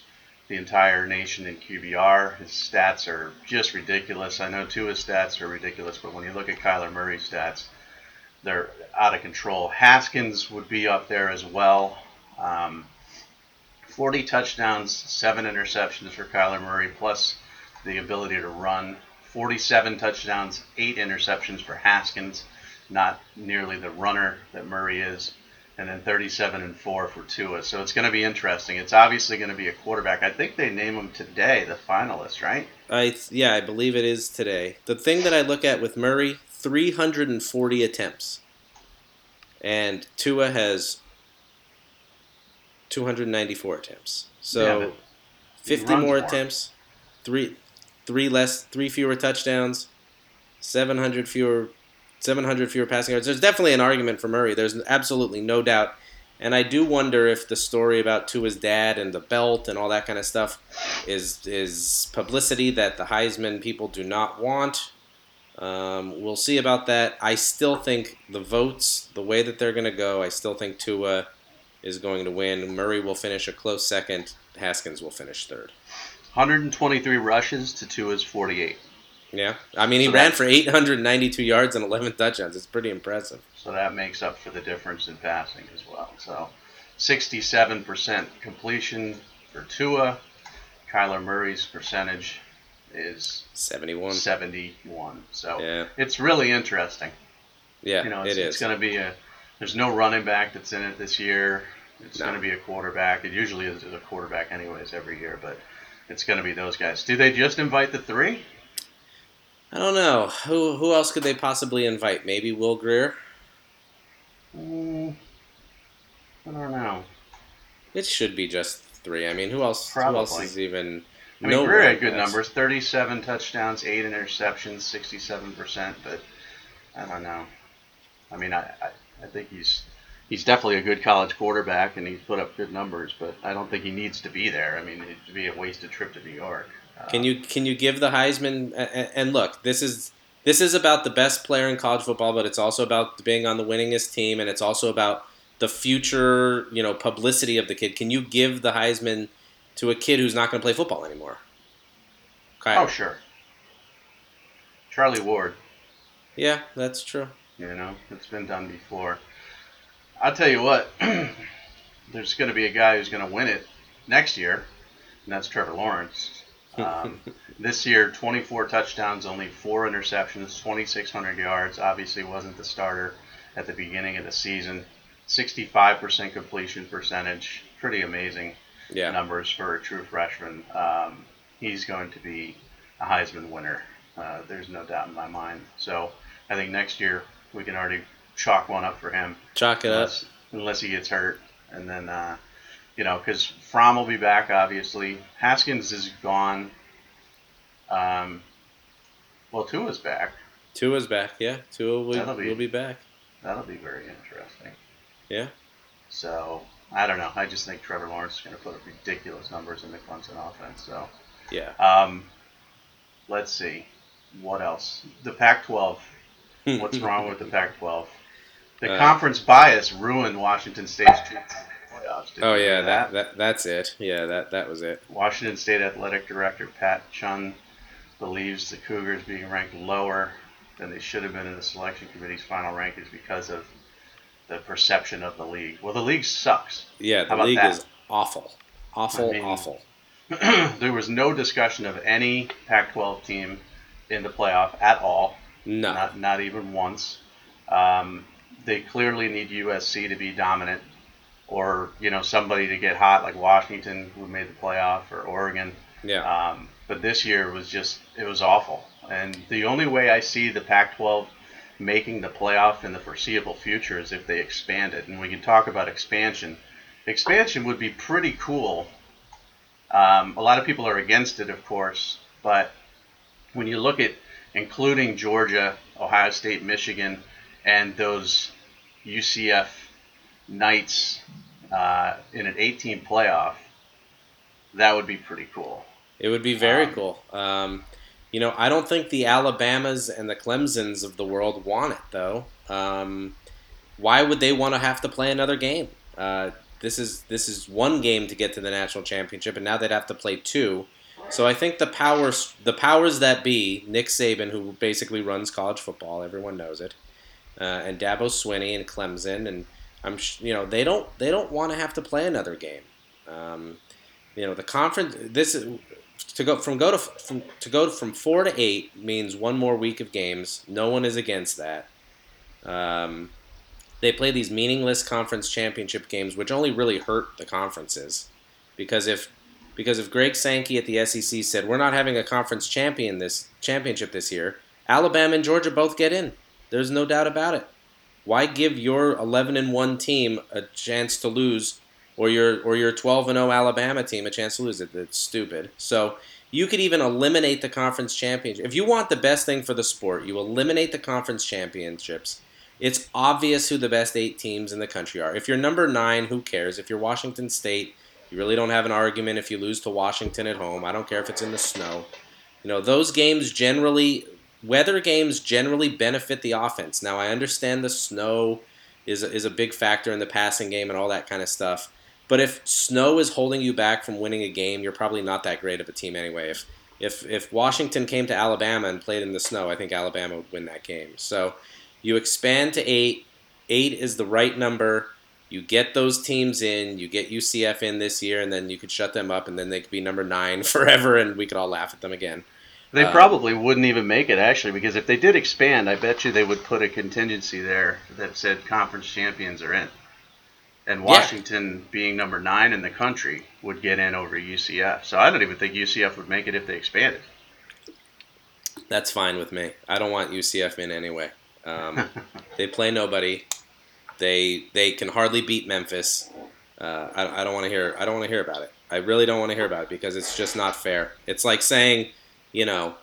the entire nation in QBR. His stats are just ridiculous. I know Tua's stats are ridiculous, but when you look at Kyler Murray's stats, they're out of control. Haskins would be up there as well. Um, 40 touchdowns, seven interceptions for Kyler Murray, plus the ability to run. 47 touchdowns, eight interceptions for Haskins. Not nearly the runner that Murray is. And then 37 and 4 for Tua. So it's going to be interesting. It's obviously going to be a quarterback. I think they name him today, the finalist, right? I yeah, I believe it is today. The thing that I look at with Murray, 340 attempts. And Tua has 294 attempts. So Yeah, 50 more more. attempts, three three less, three fewer touchdowns, 700 fewer 700 fewer passing yards. There's definitely an argument for Murray. There's absolutely no doubt. And I do wonder if the story about Tua's dad and the belt and all that kind of stuff is is publicity that the Heisman people do not want. Um, we'll see about that. I still think the votes, the way that they're going to go, I still think Tua is going to win. Murray will finish a close second. Haskins will finish third. 123 rushes to Tua's 48. Yeah, I mean he So ran for 892 yards and 11 touchdowns. It's pretty impressive. So that makes up for the difference in passing as well. So 67% completion for Tua. Kyler Murray's percentage is 71. 71. So Yeah, it's really interesting. yeah, You know, it's, it it's going to be a. There's no running back that's in it this year. It's No. going to be a quarterback. It usually is a quarterback anyways every year, but it's going to be those guys. Do they just invite the three? I don't know who who else could they possibly invite? Maybe Will Grier. Mm, I don't know. It should be just three. I mean, who else? Who else Probably. is even? I mean, no Grier had good numbers: 37 touchdowns, eight interceptions, 67 percent. But I don't know. I mean, I, I I think he's he's definitely a good college quarterback, and he's put up good numbers. But I don't think he needs to be there. I mean, it'd be a wasted trip to New York. Can you can you give the Heisman? And look, this is this is about the best player in college football, but it's also about being on the winningest team, and it's also about the future, you know, publicity of the kid. Can you give the Heisman to a kid who's not going to play football anymore? Kyle. Oh, sure. Charlie Ward. Yeah, that's true. You know, it's been done before. I'll tell you what. there's going to be a guy who's going to win it next year, and that's Trevor Lawrence. Um, this year, 24 touchdowns, only four interceptions, 2,600 yards. Obviously, wasn't the starter at the beginning of the season. 65% completion percentage. Pretty amazing Yeah. numbers for a true freshman. Um, he's going to be a Heisman winner. Uh, there's no doubt in my mind. So I think next year we can already chalk one up for him, Chalk it up. unless, unless he gets hurt. And then, uh, you know, because Fromm will be back, obviously. Haskins is gone. Um, well, Tua's back. Tua's back. Yeah, Tua will, be- will be back. That'll be very interesting. Yeah. So I don't know. I just think Trevor Lawrence is going to put up ridiculous numbers in the Clemson offense. So. Yeah. Um, let's see. What else? The Pac-12. What's wrong with the Pac-12? The Uh, conference bias ruined Washington State's the playoffs. Oh yeah, that, that that's it. Yeah, that that was it. Washington State Athletic Director Pat Chun believes the Cougars being ranked lower than they should have been in the selection committee's final rankings because of the perception of the league. Well, the league sucks. Yeah, How the about league that? is awful, awful, I mean- awful. there was no discussion of any Pac-12 team in the playoff at all. No. Not, not even once. Um, they clearly need USC to be dominant, or you know somebody to get hot like Washington, who made the playoff, or Oregon. yeah. Um, but this year was just it was awful. And the only way I see the Pac-12 making the playoff in the foreseeable future is if they expand it. And we can talk about expansion. Expansion would be pretty cool. Um, a lot of people are against it, of course, but when you look at including Georgia Ohio State, Michigan, and those UCF Knights uh, in an 18 playoff, that would be pretty cool. It would be very Um, cool. Um, you know, I don't think the Alabamas and the Clemsons of the world want it, though. Um, why would they want to have to play another game? Uh, this is this is one game to get to the national championship, and now they'd have to play two. So I think the powers the powers that be, Nick Saban, who basically runs college football, everyone knows it, uh, and Dabo Swinney and Clemson, and I'm you know they don't they don't want to have to play another game. Um, you know the conference this is to go from go to from to go from four to eight means one more week of games. No one is against that. Um, they play these meaningless conference championship games, which only really hurt the conferences, because if because if Greg Sankey at the SEC said we're not having a conference champion this championship this year, Alabama and Georgia both get in. There's no doubt about it. Why give your 11 and 1 team a chance to lose or your or your 12 and 0 Alabama team a chance to lose it? It's stupid. So you could even eliminate the conference championship. If you want the best thing for the sport, you eliminate the conference championships. It's obvious who the best eight teams in the country are. If you're number nine, who cares? If you're Washington State, you really don't have an argument if you lose to Washington at home. I don't care if it's in the snow. You know, those games generally, weather games generally benefit the offense. Now, I understand the snow is a, is a big factor in the passing game and all that kind of stuff. But if snow is holding you back from winning a game, you're probably not that great of a team anyway. If if if Washington came to Alabama and played in the snow, I think Alabama would win that game. So you expand to eight. Eight is the right number. You get those teams in. You get UCF in this year, and then you could shut them up, and then they could be number nine forever, and we could all laugh at them again. They Uh, probably wouldn't even make it actually, because if they did expand, I bet you they would put a contingency there that said conference champions are in, and Washington being number nine in the country would get in over UCF. So I don't even think UCF would make it if they expanded. That's fine with me. I don't want UCF in anyway. Um, they play nobody. They they can hardly beat Memphis. Uh, I, I don't want to hear. I don't want to hear about it. I really don't want to hear about it because it's just not fair. It's like saying, you know,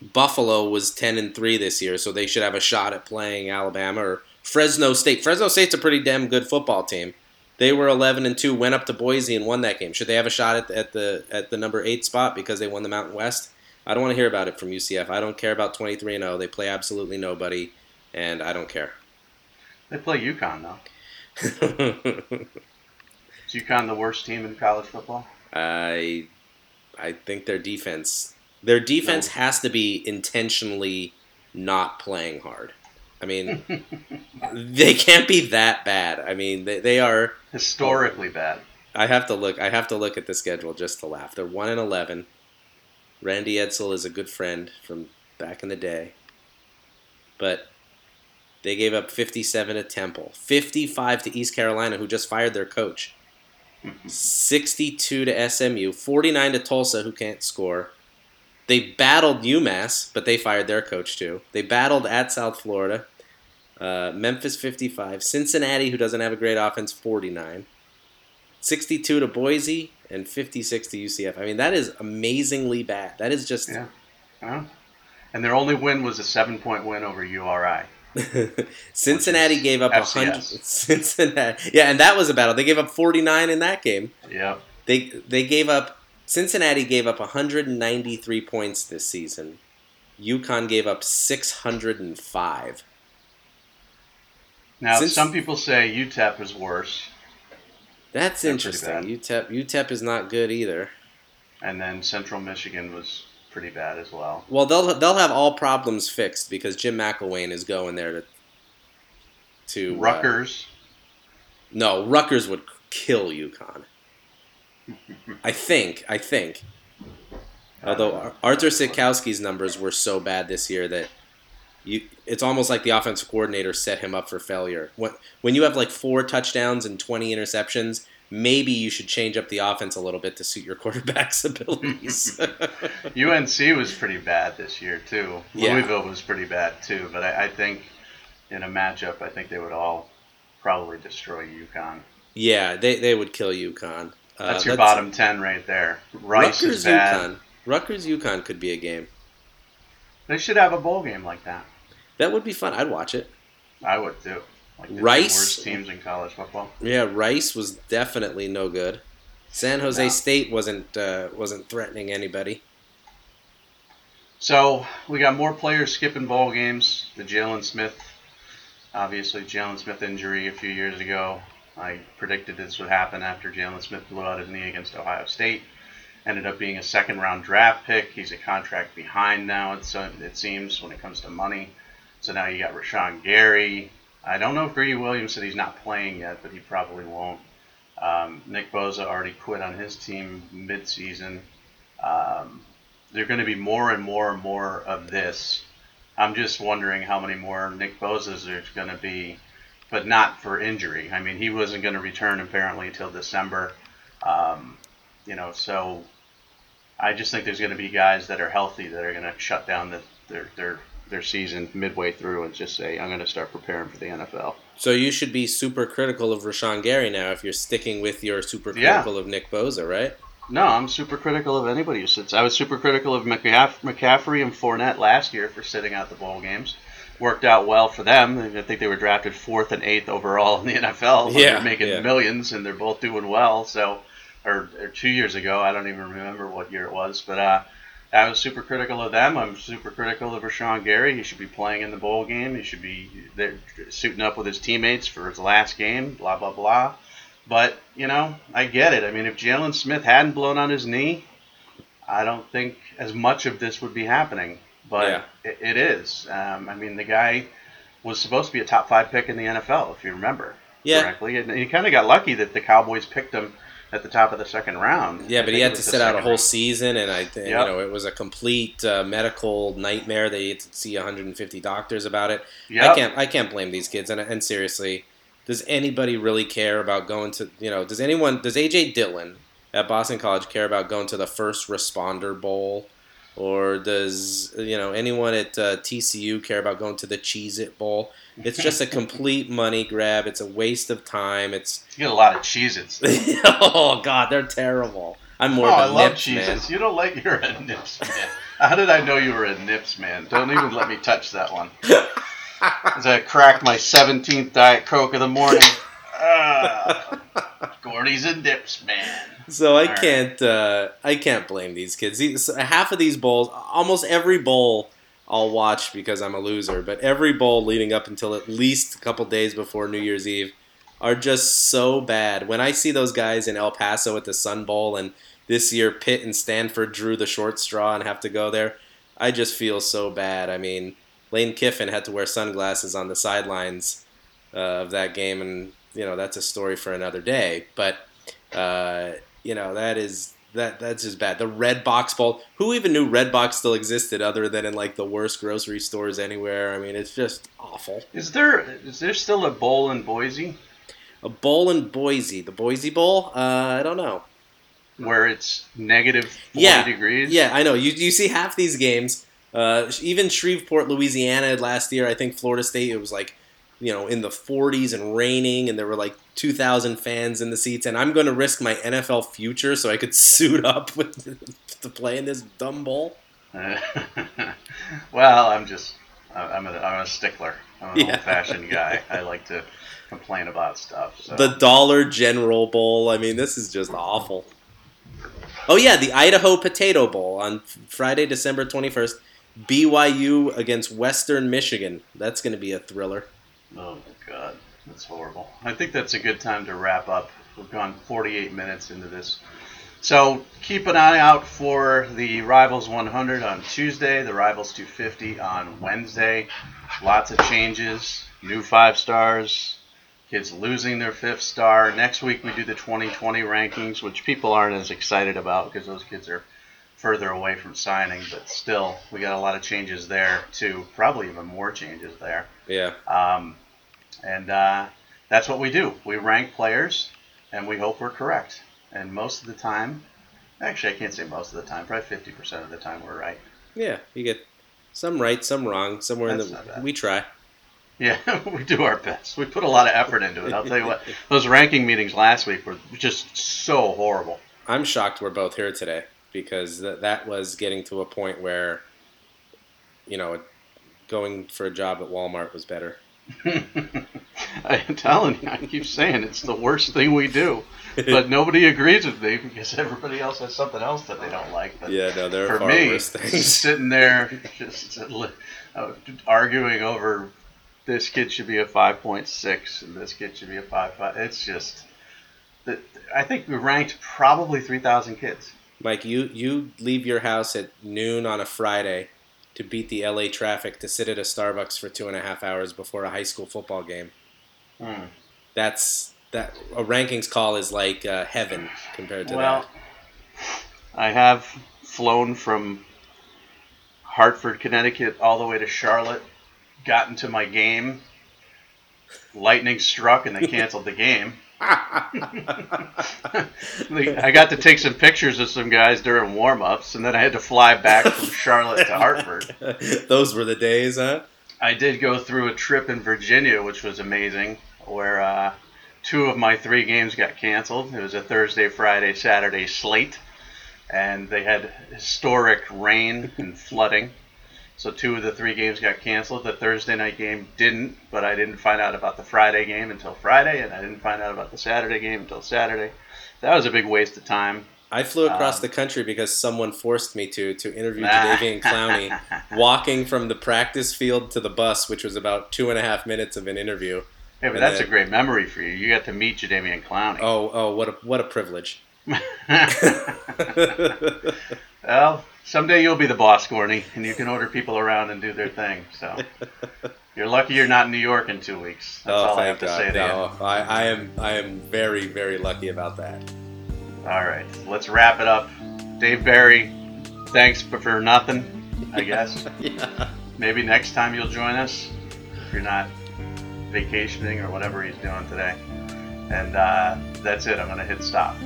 Buffalo was ten and three this year, so they should have a shot at playing Alabama or Fresno State. Fresno State's a pretty damn good football team. They were eleven and two, went up to Boise and won that game. Should they have a shot at the, at the at the number eight spot because they won the Mountain West? I don't want to hear about it from UCF. I don't care about twenty three and zero. They play absolutely nobody, and I don't care. They play UConn though. Is UConn the worst team in college football? I I think their defense their defense No. has to be intentionally not playing hard. I mean, they can't be that bad. I mean, they, they are. Historically bad. I have to look. I have to look at the schedule just to laugh. They're one and eleven. Randy Edsall is a good friend from back in the day, but they gave up fifty-seven to Temple, fifty-five to East Carolina, who just fired their coach. 62 to SMU, 49 to Tulsa, who can't score. They battled UMass, but they fired their coach too. They battled at South Florida. Uh, Memphis 55, Cincinnati, who doesn't have a great offense, 49. 62 to Boise, and 56 to UCF. I mean, that is amazingly bad. That is just. Yeah. Huh? And their only win was a seven-point win over URI. Cincinnati gave up a hundred. Cincinnati, yeah, and that was a battle. They gave up 49 in that game. Yep. They they gave up Cincinnati gave up 193 points this season. UConn gave up 605. Now Since- some people say UTEP is worse, That's They're interesting. UTEP UTEP is not good either. and then Central Michigan was pretty bad as well. Well, they'll they'll have all problems fixed because Jim McElwain is going there to to uh, no, Rutgers would kill UConn. I think. I think. Although Artur Sitkowski's numbers were so bad this year that you, it's almost like the offensive coordinator set him up for failure. When, when you have like four touchdowns and 20 interceptions, maybe you should change up the offense a little bit to suit your quarterback's abilities. UNC was pretty bad this year too. Yeah. Louisville was pretty bad too. But I, I think in a matchup, I think they would all probably destroy UConn. yeah, they, they would kill UConn. Uh, That's your bottom ten right there. Rice Rutgers is bad. UConn. Rutgers UConn could be a game. They should have a bowl game like that. That would be fun. I'd watch it. I would too. Like Rice? worst teams in college football. Yeah, Rice was definitely no good. San Jose No. State wasn't uh, wasn't threatening anybody. So we got more players skipping bowl games. The Jaylon Smith, obviously Jaylon Smith injury a few years ago. I predicted this would happen after Jaylon Smith blew out his knee against Ohio State. Ended up being a second round draft pick. He's a contract behind now. It's uh, it seems when it comes to money. So now you got Rashan Gary. I don't know if Greedy Williams said he's not playing yet, but he probably won't. Um, Nick Bosa already quit on his team mid-season. Um, there are going to be more and more and more of this. I'm just wondering how many more Nick Bosas there's going to be, but not for injury. I mean, he wasn't going to return apparently until December. Um, you know, so I just think there's going to be guys that are healthy that are going to shut down the, their their their season midway through and just say, I'm going to start preparing for the NFL. So you should be super critical of Rashan Gary now if you're sticking with your super Yeah. critical of Nick Bosa, right? No, I'm super critical of anybody who sits. I was super critical of McCaff- McCaffrey and Fournette last year for sitting out the bowl games. Worked out well for them. I think they were drafted fourth and eighth overall in the NFL. Yeah, they're making yeah. millions, and they're both doing well. So, or, or two years ago, I don't even remember what year it was, but uh, I was super critical of them. I'm super critical of Rashan Gary. He should be playing in the bowl game. He should be there, suiting up with his teammates for his last game. Blah blah blah. But, you know, I get it. I mean, if Jaylon Smith hadn't blown on his knee, I don't think as much of this would be happening. But Yeah. it, it is. Um, I mean, the guy was supposed to be a top five pick in the NFL, if you remember Yeah. correctly. And he kind of got lucky that the Cowboys picked him at the top of the second round. Yeah, but he had to sit out a whole round. season, and I think Yep. you know it was a complete uh, medical nightmare. They had to see 150 doctors about it. I can't I can't blame these kids. And, and seriously, does anybody really care about going to you know? Does anyone? Does AJ Dillon at Boston College care about going to the First Responder Bowl? Or does you know anyone at uh, TCU care about going to the Cheez It Bowl? It's just a complete money grab. It's a waste of time. It's You get a lot of Cheez-Its. oh god, they're terrible. I'm more oh, of a love Nips man. Cheez-Its. You don't like you're a Nips man. How did I know you were a Nips man? Don't even let me touch that one. As I crack my 17th Diet Coke of the morning. Ah, Gorney's a Nips man. So I right. can't uh, I can't blame these kids. These, half of these bowls, almost every bowl, I'll watch because I'm a loser. But every bowl leading up until at least a couple days before New Year's Eve are just so bad. When I see those guys in El Paso at the Sun Bowl, and this year Pitt and Stanford drew the short straw and have to go there, I just feel so bad. I mean, Lane Kiffin had to wear sunglasses on the sidelines uh, of that game, and you know that's a story for another day. But uh, you know that is that that's just bad. The Red Box Bowl. Who even knew Red Box still existed other than in like the worst grocery stores anywhere? I mean, it's just awful. Is there is there still a bowl in Boise A bowl in Boise, the Boise Bowl. Uh, I don't know. where it's negative 40 Yeah. degrees? Yeah, I know. You you see half these games. Uh, even Shreveport, Louisiana, last year. I think Florida State. It was like you know in the 40s and raining, and there were like 2,000 fans in the seats. And I'm going to risk my NFL future so I could suit up with to play in this dumb bowl. well, I'm just I'm a, I'm a stickler. I'm an Yeah. old-fashioned guy. I like to complain about stuff. So. The Dollar General Bowl. I mean, this is just awful. Oh yeah, the Idaho Potato Bowl on Friday, December 21st. BYU against Western Michigan. That's going to be a thriller. Oh my God, that's horrible. I think that's a good time to wrap up. We've gone 48 minutes into this. So keep an eye out for the Rivals 100 on Tuesday, the Rivals 250 on Wednesday. Lots of changes, new five stars, kids losing their fifth star. Next week we do the 2020 rankings, which people aren't as excited about because those kids are further away from signing, but still we got a lot of changes there too. Probably even more changes there. Yeah. Um, and uh, that's what we do. We rank players, and we hope we're correct. And most of the time, actually, I can't say most of the time. Probably fifty percent of the time, we're right. Yeah, you get some right, some wrong, somewhere That's in the. We try. Yeah, we do our best. We put a lot of effort into it. I'll tell you what. Those ranking meetings last week were just so horrible. I'm shocked we're both here today because th- that was getting to a point where you know, going for a job at Walmart was better. I'm telling you, I keep saying it's the worst thing we do, but nobody agrees with me because everybody else has something else that they don't like. But yeah, no, there are for me, worse things. sitting there just uh, arguing over this kid should be a 5.6 and this kid should be a 5.5. It's just, that I think we ranked probably 3,000 kids. Mike, you you leave your house at noon on a Friday to beat the LA traffic to sit at a Starbucks for two and a half hours before a high school football game. Hmm. That's that a rankings call is like uh, heaven compared to Well, that. I have flown from Hartford, Connecticut, all the way to Charlotte, gotten to my game. Lightning struck and they canceled the game. I got to take some pictures of some guys during warm ups, and then I had to fly back from Charlotte to Hartford. Those were the days, huh? I did go through a trip in Virginia, which was amazing, where uh, two of my three games got canceled. It was a Thursday, Friday, Saturday slate, and they had historic rain and flooding. So two of the three games got canceled. The Thursday night game didn't, but I didn't find out about the Friday game until Friday, and I didn't find out about the Saturday game until Saturday. That was a big waste of time. I flew across Um, the country because someone forced me to to interview Jadeveon Clowney, walking from the practice field to the bus, which was about two and a half minutes of an interview. Yeah, but And that's then- a great memory for you. You got to meet Jadeveon Clowney. Oh, oh, what a what a privilege! well, someday you'll be the boss, Gorney, and you can order people around and do their thing. So you're lucky you're not in New York in two weeks. That's oh, all I have to say God! to No, I, I am I am very very lucky about that. All right, let's wrap it up. Dave Barry, thanks for, for nothing, I guess. yeah. Maybe next time you'll join us if you're not vacationing or whatever he's doing today. And uh, that's it. I'm going to hit stop.